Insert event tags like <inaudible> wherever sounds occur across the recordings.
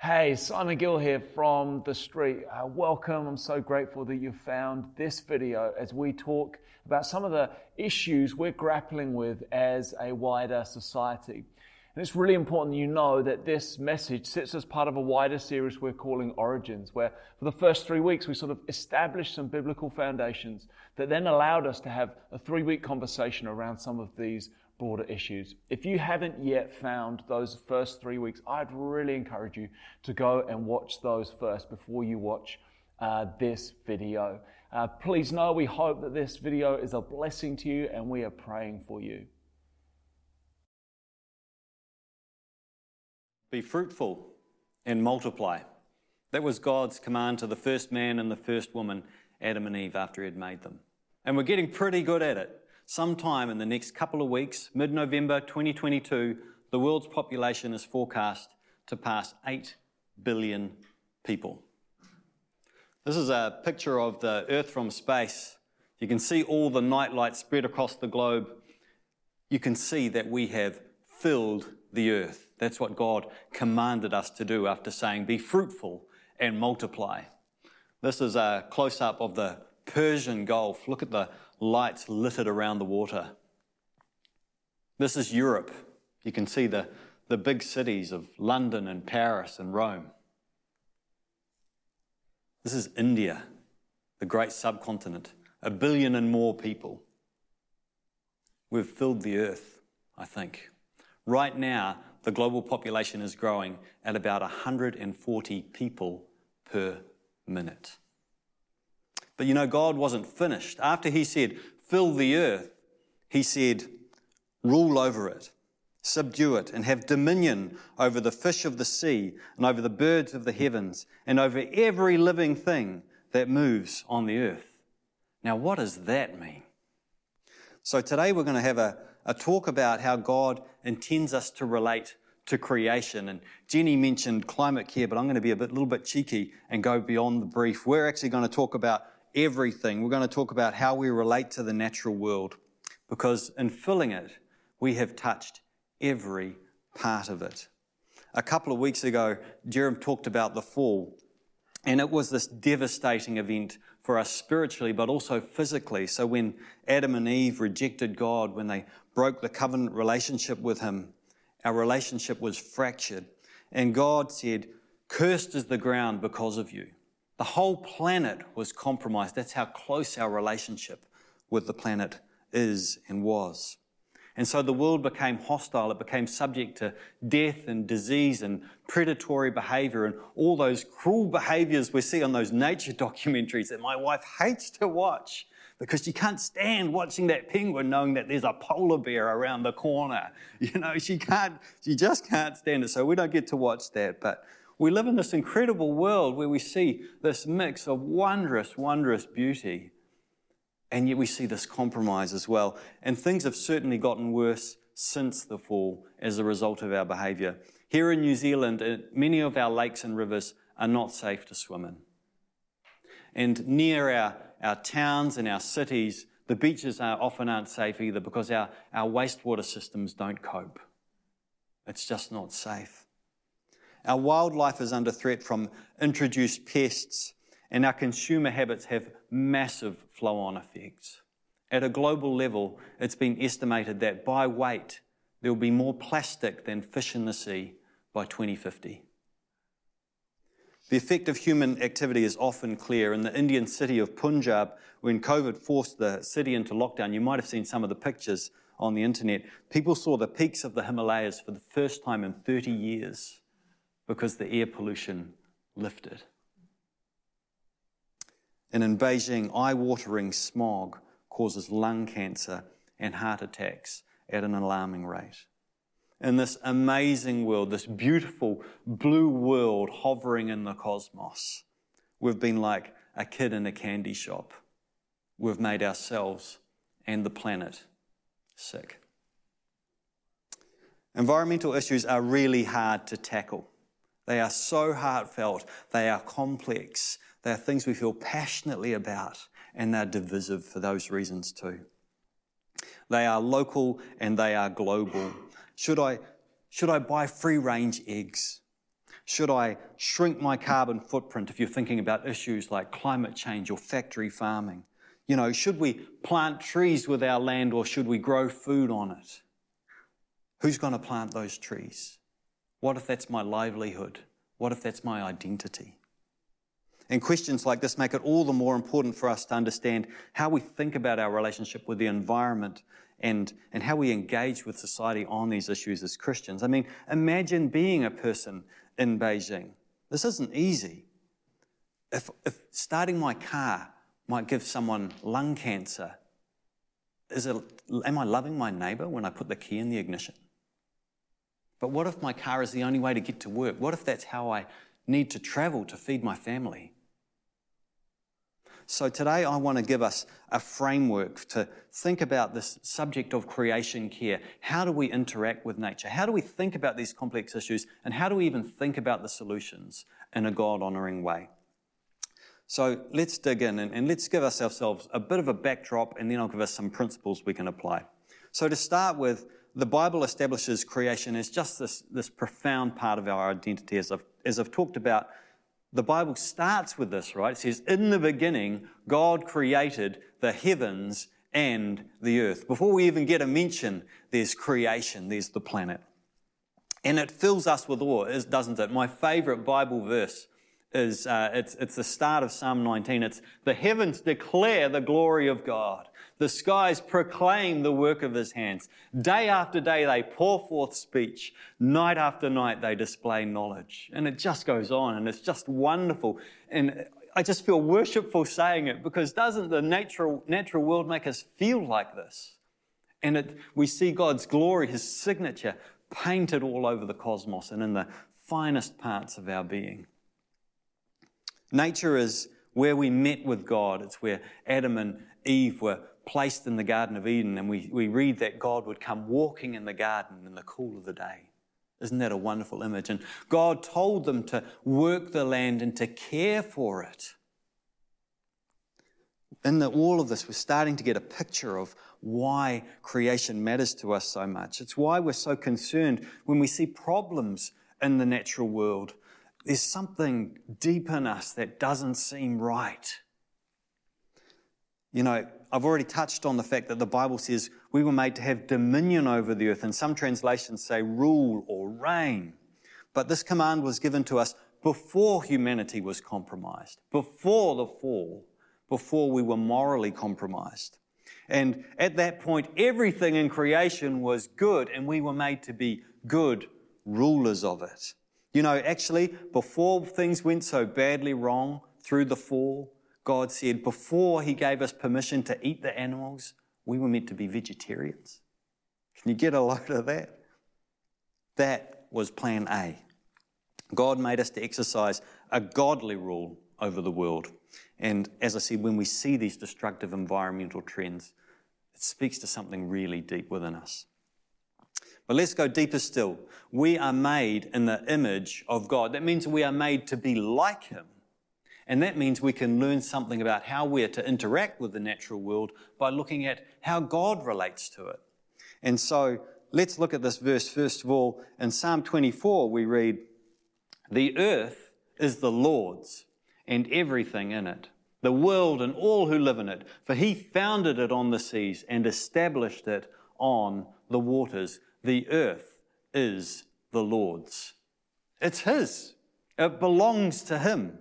Hey, Simon Gill here from The Street. Uh, welcome. I'm so grateful that you found this video as we talk about some of the issues we're grappling with as a wider society. And it's really important that you know that this message sits as part of a wider series we're calling Origins, where for the first three weeks we sort of established some biblical foundations that then allowed us to have a three week conversation around some of these broader issues. If you haven't yet found those first three weeks, I'd really encourage you to go and watch those first before you watch uh, this video. Uh, please know we hope that this video is a blessing to you and we are praying for you. Be fruitful and multiply. That was God's command to the first man and the first woman, Adam and Eve, after He had made them. And we're getting pretty good at it sometime in the next couple of weeks, mid November 2022, the world's population is forecast to pass 8 billion people. This is a picture of the Earth from space. You can see all the night lights spread across the globe. You can see that we have filled the earth. That's what God commanded us to do after saying, Be fruitful and multiply. This is a close up of the Persian Gulf. Look at the lights littered around the water. This is Europe. You can see the, the big cities of London and Paris and Rome. This is India, the great subcontinent, a billion and more people. We've filled the earth, I think. Right now, the global population is growing at about 140 people per minute. But you know, God wasn't finished. After He said, fill the earth, He said, rule over it, subdue it, and have dominion over the fish of the sea, and over the birds of the heavens, and over every living thing that moves on the earth. Now, what does that mean? So, today we're going to have a, a talk about how God intends us to relate to creation. And Jenny mentioned climate care, but I'm going to be a bit, little bit cheeky and go beyond the brief. We're actually going to talk about everything. We're going to talk about how we relate to the natural world because in filling it, we have touched every part of it. A couple of weeks ago, Jerem talked about the fall, and it was this devastating event for us spiritually, but also physically. So when Adam and Eve rejected God, when they broke the covenant relationship with Him, our relationship was fractured. And God said, Cursed is the ground because of you. The whole planet was compromised. That's how close our relationship with the planet is and was. And so the world became hostile. It became subject to death and disease and predatory behavior and all those cruel behaviors we see on those nature <laughs> documentaries that my wife hates to watch because she can't stand watching that penguin knowing that there's a polar bear around the corner. <laughs> You know, she can't, she just can't stand it. So we don't get to watch that. But we live in this incredible world where we see this mix of wondrous, wondrous beauty, and yet we see this compromise as well. And things have certainly gotten worse since the fall as a result of our behavior. Here in New Zealand, uh, many of our lakes and rivers are not safe to swim in. And near our, our towns and our cities, the beaches are often aren't safe either because our, our wastewater systems don't cope. It's just not safe. Our wildlife is under threat from introduced pests, and our consumer habits have massive flow on effects. At a global level, it's been estimated that by weight, there will be more plastic than fish in the sea by 2050. The effect of human activity is often clear. In the Indian city of Punjab, when COVID forced the city into lockdown, you might have seen some of the pictures on the internet. People saw the peaks of the Himalayas for the first time in 30 years because the air pollution lifted. And in Beijing, eye watering smog causes lung cancer and heart attacks at an alarming rate. In this amazing world, this beautiful blue world hovering in the cosmos, we've been like a kid in a candy shop. We've made ourselves and the planet sick. Environmental issues are really hard to tackle. They are so heartfelt, they are complex, they are things we feel passionately about, and they're divisive for those reasons too. They are local and they are global. Should I, should I buy free range eggs? Should I shrink my carbon footprint if you're thinking about issues like climate change or factory farming? You know, should we plant trees with our land or should we grow food on it? Who's going to plant those trees? What if that's my livelihood? What if that's my identity? And questions like this make it all the more important for us to understand how we think about our relationship with the environment and, and how we engage with society on these issues as Christians. I mean, imagine being a person in Beijing. This isn't easy. If, if starting my car might give someone lung cancer, is it, am I loving my neighbor when I put the key in the ignition? But what if my car is the only way to get to work? What if that's how I need to travel to feed my family? So today I want to give us a framework to think about this subject of creation care. How do we interact with nature? How do we think about these complex issues? And how do we even think about the solutions in a God honoring way? So let's dig in and, and let's give ourselves a bit of a backdrop and then I'll give us some principles we can apply. So to start with, the Bible establishes creation as just this, this profound part of our identity, as I've, as I've talked about the Bible starts with this, right? It says, In the beginning, God created the heavens and the earth. Before we even get a mention, there's creation, there's the planet. And it fills us with awe, doesn't it? My favorite Bible verse is uh, it's, it's the start of Psalm 19. It's the heavens declare the glory of God. The skies proclaim the work of his hands. Day after day, they pour forth speech. Night after night, they display knowledge. And it just goes on, and it's just wonderful. And I just feel worshipful saying it because doesn't the natural, natural world make us feel like this? And it, we see God's glory, his signature, painted all over the cosmos and in the finest parts of our being. Nature is where we met with God. It's where Adam and Eve were placed in the Garden of Eden, and we, we read that God would come walking in the garden in the cool of the day. Isn't that a wonderful image? And God told them to work the land and to care for it. In the, all of this, we're starting to get a picture of why creation matters to us so much. It's why we're so concerned when we see problems in the natural world. There's something deep in us that doesn't seem right. You know, I've already touched on the fact that the Bible says we were made to have dominion over the earth, and some translations say rule or reign. But this command was given to us before humanity was compromised, before the fall, before we were morally compromised. And at that point, everything in creation was good, and we were made to be good rulers of it. You know, actually, before things went so badly wrong through the fall, God said before He gave us permission to eat the animals, we were meant to be vegetarians. Can you get a load of that? That was plan A. God made us to exercise a godly rule over the world. And as I said, when we see these destructive environmental trends, it speaks to something really deep within us. But let's go deeper still. We are made in the image of God. That means we are made to be like Him. And that means we can learn something about how we're to interact with the natural world by looking at how God relates to it. And so let's look at this verse first of all. In Psalm 24, we read, The earth is the Lord's and everything in it, the world and all who live in it, for he founded it on the seas and established it on the waters. The earth is the Lord's. It's his. It belongs to him.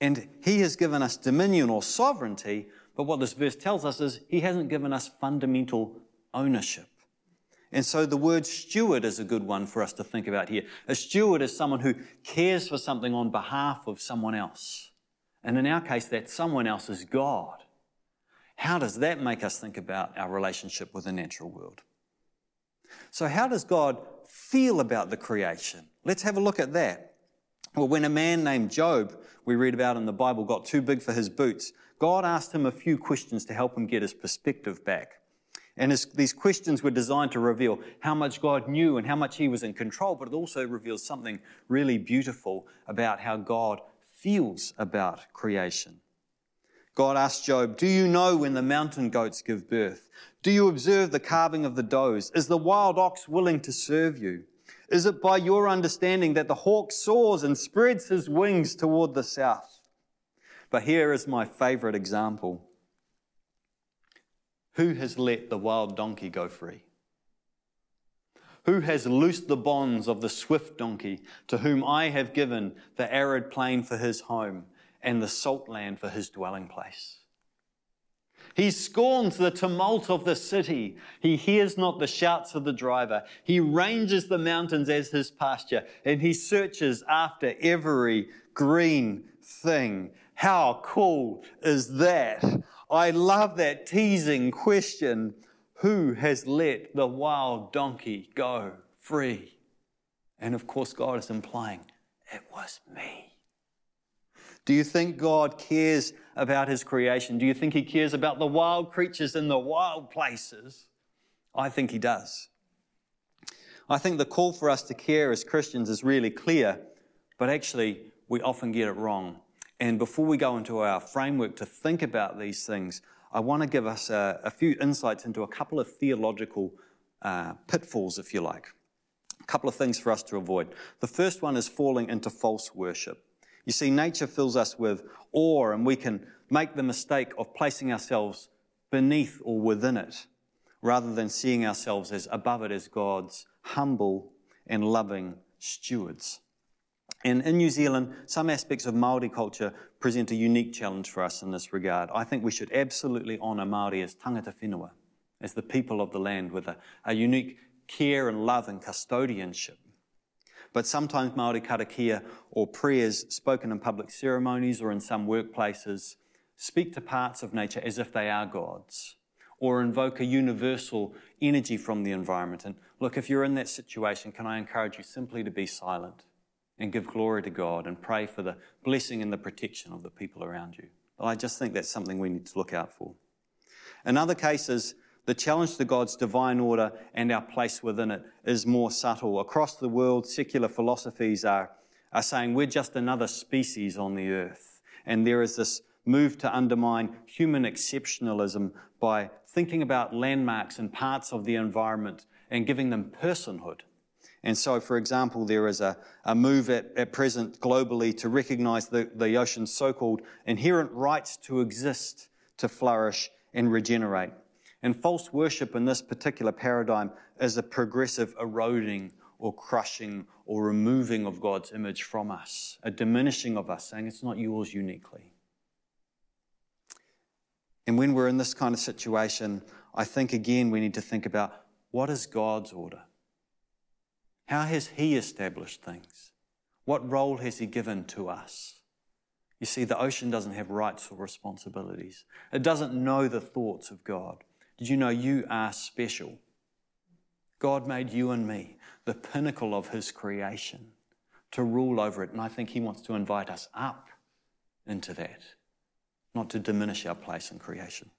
And he has given us dominion or sovereignty, but what this verse tells us is he hasn't given us fundamental ownership. And so the word steward is a good one for us to think about here. A steward is someone who cares for something on behalf of someone else. And in our case, that someone else is God. How does that make us think about our relationship with the natural world? So, how does God feel about the creation? Let's have a look at that. Well, when a man named Job, we read about in the Bible, got too big for his boots, God asked him a few questions to help him get his perspective back. And his, these questions were designed to reveal how much God knew and how much he was in control, but it also reveals something really beautiful about how God feels about creation. God asked Job, Do you know when the mountain goats give birth? Do you observe the calving of the does? Is the wild ox willing to serve you? Is it by your understanding that the hawk soars and spreads his wings toward the south? But here is my favorite example. Who has let the wild donkey go free? Who has loosed the bonds of the swift donkey, to whom I have given the arid plain for his home and the salt land for his dwelling place? He scorns the tumult of the city. He hears not the shouts of the driver. He ranges the mountains as his pasture, and he searches after every green thing. How cool is that? I love that teasing question Who has let the wild donkey go free? And of course, God is implying, It was me. Do you think God cares about his creation? Do you think he cares about the wild creatures in the wild places? I think he does. I think the call for us to care as Christians is really clear, but actually we often get it wrong. And before we go into our framework to think about these things, I want to give us a, a few insights into a couple of theological uh, pitfalls, if you like. A couple of things for us to avoid. The first one is falling into false worship. You see, nature fills us with awe, and we can make the mistake of placing ourselves beneath or within it, rather than seeing ourselves as above it as God's humble and loving stewards. And in New Zealand, some aspects of Māori culture present a unique challenge for us in this regard. I think we should absolutely honour Māori as tangata whenua, as the people of the land with a, a unique care and love and custodianship. But sometimes Māori karakia or prayers spoken in public ceremonies or in some workplaces speak to parts of nature as if they are gods or invoke a universal energy from the environment. And look, if you're in that situation, can I encourage you simply to be silent and give glory to God and pray for the blessing and the protection of the people around you? I just think that's something we need to look out for. In other cases, the challenge to God's divine order and our place within it is more subtle. Across the world, secular philosophies are, are saying we're just another species on the earth. And there is this move to undermine human exceptionalism by thinking about landmarks and parts of the environment and giving them personhood. And so, for example, there is a, a move at, at present globally to recognize the, the ocean's so called inherent rights to exist, to flourish, and regenerate. And false worship in this particular paradigm is a progressive eroding or crushing or removing of God's image from us, a diminishing of us, saying it's not yours uniquely. And when we're in this kind of situation, I think again we need to think about what is God's order? How has He established things? What role has He given to us? You see, the ocean doesn't have rights or responsibilities. It doesn't know the thoughts of God. Did you know you are special? God made you and me the pinnacle of His creation to rule over it. And I think He wants to invite us up into that, not to diminish our place in creation.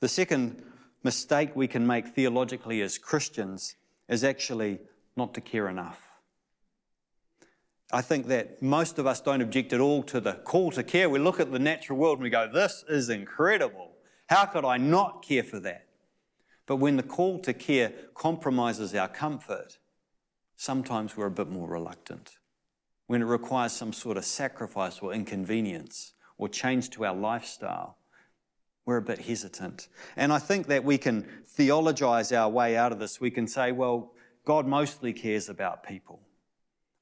The second mistake we can make theologically as Christians is actually not to care enough. I think that most of us don't object at all to the call to care. We look at the natural world and we go, This is incredible. How could I not care for that? But when the call to care compromises our comfort, sometimes we're a bit more reluctant. When it requires some sort of sacrifice or inconvenience or change to our lifestyle, we're a bit hesitant. And I think that we can theologize our way out of this. We can say, well, God mostly cares about people,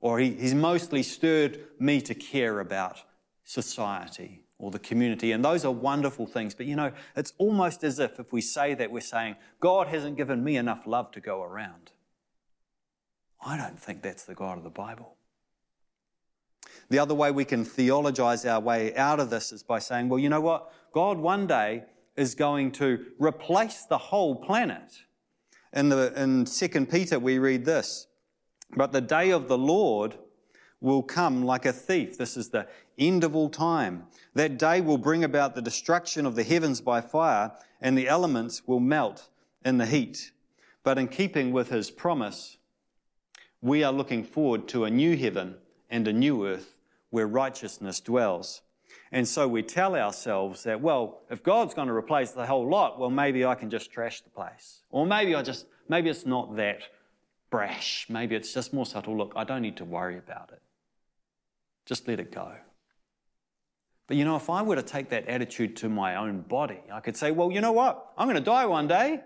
or he, He's mostly stirred me to care about society or the community. And those are wonderful things. But you know, it's almost as if if we say that, we're saying, God hasn't given me enough love to go around. I don't think that's the God of the Bible. The other way we can theologize our way out of this is by saying, well, you know what? God one day is going to replace the whole planet. In, the, in 2 Peter, we read this But the day of the Lord will come like a thief. This is the end of all time. That day will bring about the destruction of the heavens by fire, and the elements will melt in the heat. But in keeping with his promise, we are looking forward to a new heaven and a new earth where righteousness dwells. And so we tell ourselves that, well, if God's going to replace the whole lot, well, maybe I can just trash the place. Or maybe I just, maybe it's not that brash. Maybe it's just more subtle. Look, I don't need to worry about it. Just let it go. But you know, if I were to take that attitude to my own body, I could say, well, you know what? I'm going to die one day.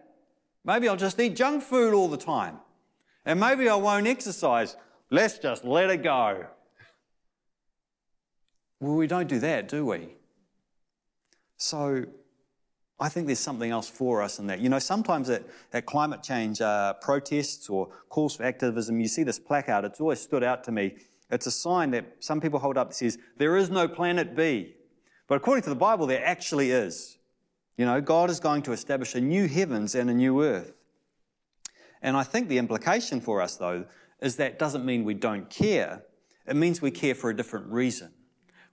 Maybe I'll just eat junk food all the time. And maybe I won't exercise. Let's just let it go. Well, we don't do that, do we? So I think there's something else for us in that. You know, sometimes at, at climate change uh, protests or calls for activism, you see this placard. It's always stood out to me. It's a sign that some people hold up that says, There is no planet B. But according to the Bible, there actually is. You know, God is going to establish a new heavens and a new earth. And I think the implication for us, though, is that doesn't mean we don't care. It means we care for a different reason.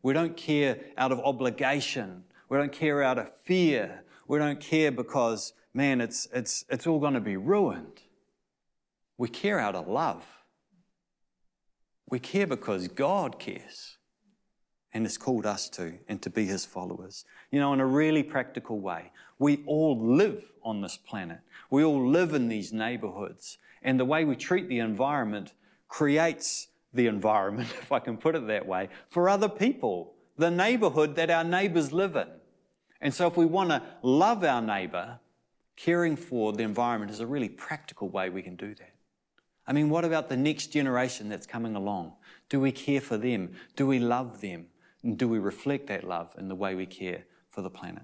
We don't care out of obligation. We don't care out of fear. We don't care because, man, it's, it's, it's all going to be ruined. We care out of love. We care because God cares and has called us to and to be his followers. You know, in a really practical way, we all live on this planet. We all live in these neighborhoods. And the way we treat the environment creates the environment, <laughs> if I can put it that way, for other people, the neighborhood that our neighbors live in. And so if we want to love our neighbor, caring for the environment is a really practical way we can do that. I mean, what about the next generation that's coming along? Do we care for them? Do we love them? And do we reflect that love in the way we care for the planet?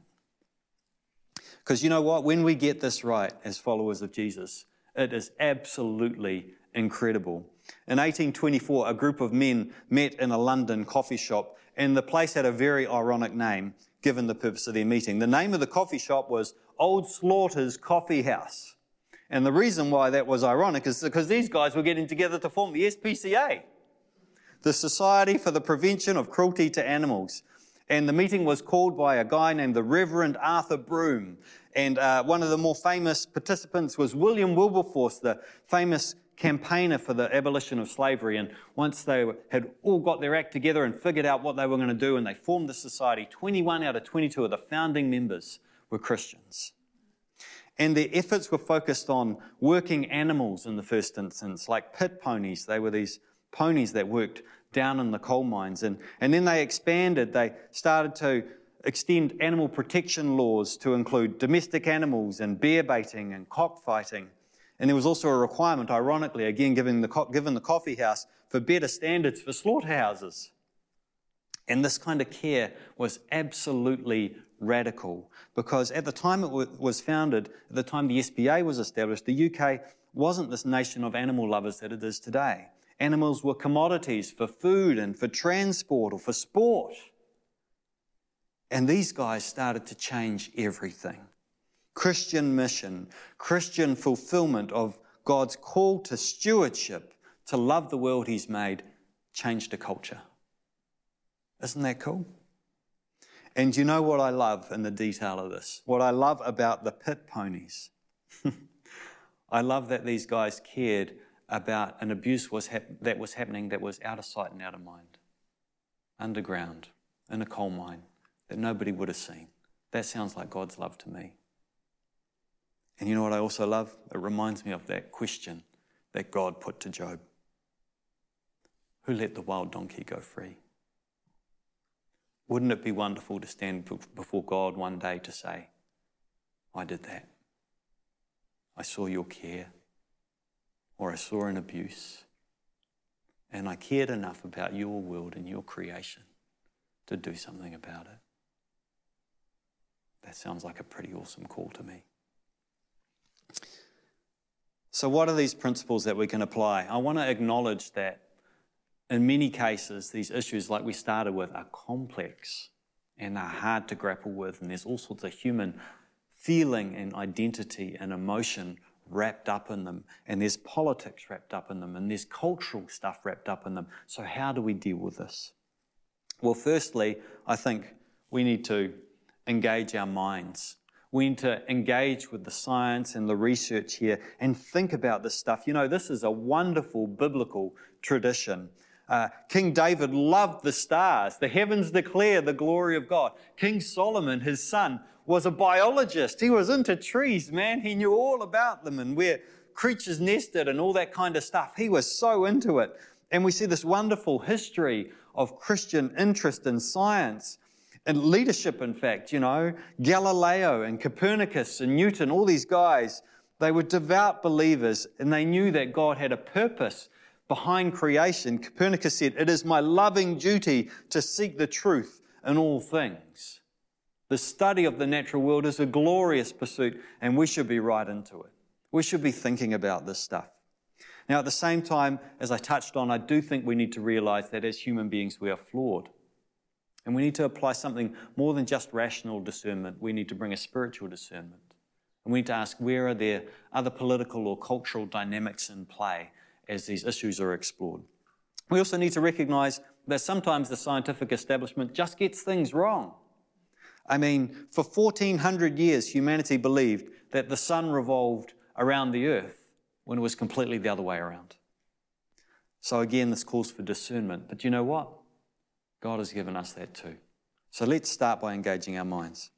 Because you know what? When we get this right as followers of Jesus, it is absolutely incredible. In 1824, a group of men met in a London coffee shop, and the place had a very ironic name given the purpose of their meeting. The name of the coffee shop was Old Slaughter's Coffee House. And the reason why that was ironic is because these guys were getting together to form the SPCA, the Society for the Prevention of Cruelty to Animals. And the meeting was called by a guy named the Reverend Arthur Broome. And uh, one of the more famous participants was William Wilberforce, the famous campaigner for the abolition of slavery. And once they had all got their act together and figured out what they were going to do, and they formed the society, 21 out of 22 of the founding members were Christians. And their efforts were focused on working animals in the first instance, like pit ponies. They were these ponies that worked down in the coal mines. And, and then they expanded. They started to extend animal protection laws to include domestic animals and bear baiting and cockfighting. And there was also a requirement, ironically, again, given the, given the coffee house, for better standards for slaughterhouses. And this kind of care was absolutely radical because at the time it was founded, at the time the SPA was established, the UK wasn't this nation of animal lovers that it is today. Animals were commodities for food and for transport or for sport. And these guys started to change everything. Christian mission, Christian fulfillment of God's call to stewardship, to love the world He's made, changed the culture. Isn't that cool? And you know what I love in the detail of this? What I love about the pit ponies. <laughs> I love that these guys cared about an abuse was hap- that was happening that was out of sight and out of mind, underground, in a coal mine, that nobody would have seen. That sounds like God's love to me. And you know what I also love? It reminds me of that question that God put to Job Who let the wild donkey go free? Wouldn't it be wonderful to stand before God one day to say, I did that? I saw your care, or I saw an abuse, and I cared enough about your world and your creation to do something about it. That sounds like a pretty awesome call to me. So, what are these principles that we can apply? I want to acknowledge that in many cases, these issues, like we started with, are complex and are hard to grapple with, and there's all sorts of human feeling and identity and emotion wrapped up in them, and there's politics wrapped up in them, and there's cultural stuff wrapped up in them. So, how do we deal with this? Well, firstly, I think we need to engage our minds. We need to engage with the science and the research here and think about this stuff. You know, this is a wonderful biblical tradition. Uh, King David loved the stars. The heavens declare the glory of God. King Solomon, his son, was a biologist. He was into trees, man. He knew all about them and where creatures nested and all that kind of stuff. He was so into it. And we see this wonderful history of Christian interest in science and leadership, in fact, you know, Galileo and Copernicus and Newton, all these guys, they were devout believers and they knew that God had a purpose behind creation. Copernicus said, It is my loving duty to seek the truth in all things. The study of the natural world is a glorious pursuit, and we should be right into it. We should be thinking about this stuff. Now, at the same time, as I touched on, I do think we need to realize that as human beings, we are flawed. And we need to apply something more than just rational discernment. We need to bring a spiritual discernment. And we need to ask where are there other political or cultural dynamics in play as these issues are explored. We also need to recognize that sometimes the scientific establishment just gets things wrong. I mean, for 1400 years, humanity believed that the sun revolved around the earth when it was completely the other way around. So again, this calls for discernment. But you know what? God has given us that too. So let's start by engaging our minds.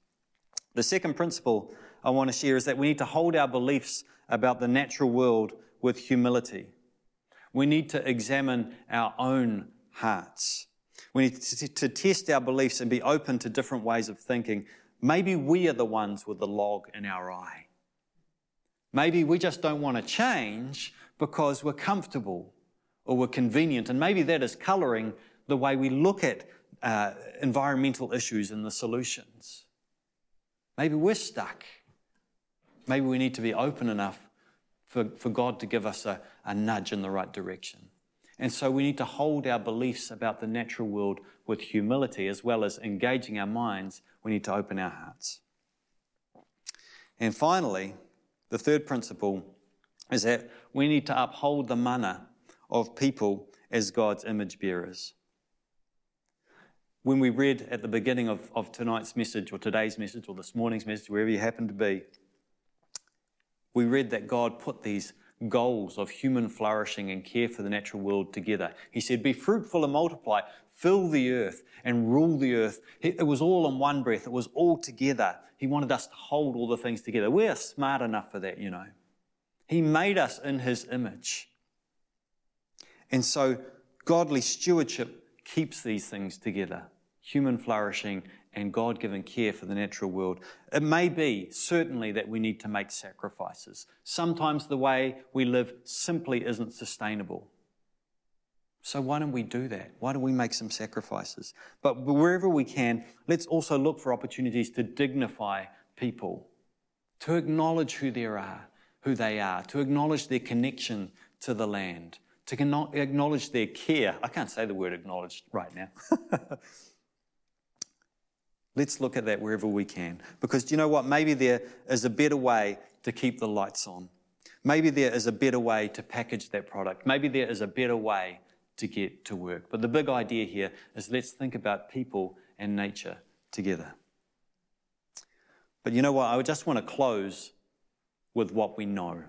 The second principle I want to share is that we need to hold our beliefs about the natural world with humility. We need to examine our own hearts. We need to, test our beliefs and be open to different ways of thinking. Maybe we are the ones with the log in our eye. Maybe we just don't want to change because we're comfortable or we're convenient. And maybe that is coloring the way we look at uh, environmental issues and the solutions. Maybe we're stuck. Maybe we need to be open enough for, for God to give us a, a nudge in the right direction. And so we need to hold our beliefs about the natural world with humility as well as engaging our minds. We need to open our hearts. And finally, the third principle is that we need to uphold the mana of people as God's image bearers. When we read at the beginning of, of tonight's message, or today's message, or this morning's message, wherever you happen to be, we read that God put these goals of human flourishing and care for the natural world together. He said, Be fruitful and multiply, fill the earth and rule the earth. It was all in one breath, it was all together. He wanted us to hold all the things together. We are smart enough for that, you know. He made us in His image. And so, godly stewardship keeps these things together human flourishing and God given care for the natural world. It may be, certainly, that we need to make sacrifices. Sometimes the way we live simply isn't sustainable. So why don't we do that? Why don't we make some sacrifices? But wherever we can, let's also look for opportunities to dignify people, to acknowledge who they are, who they are, to acknowledge their connection to the land, to acknowledge their care. I can't say the word acknowledged right now. <laughs> Let's look at that wherever we can. Because do you know what? Maybe there is a better way to keep the lights on. Maybe there is a better way to package that product. Maybe there is a better way to get to work. But the big idea here is let's think about people and nature together. But you know what? I just want to close with what we know.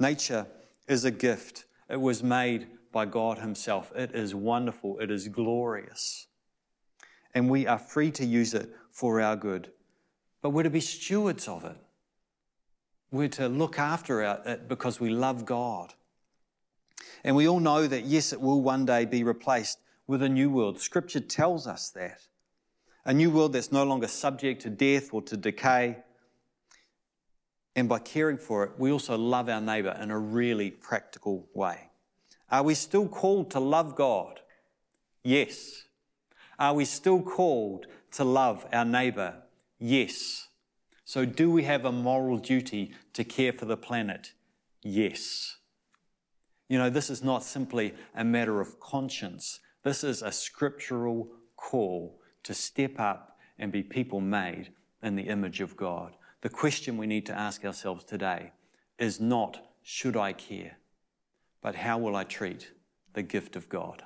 Nature is a gift. It was made by God Himself. It is wonderful. It is glorious. And we are free to use it for our good. But we're to be stewards of it. We're to look after it because we love God. And we all know that, yes, it will one day be replaced with a new world. Scripture tells us that. A new world that's no longer subject to death or to decay. And by caring for it, we also love our neighbour in a really practical way. Are we still called to love God? Yes. Are we still called to love our neighbour? Yes. So, do we have a moral duty to care for the planet? Yes. You know, this is not simply a matter of conscience. This is a scriptural call to step up and be people made in the image of God. The question we need to ask ourselves today is not, should I care? But how will I treat the gift of God?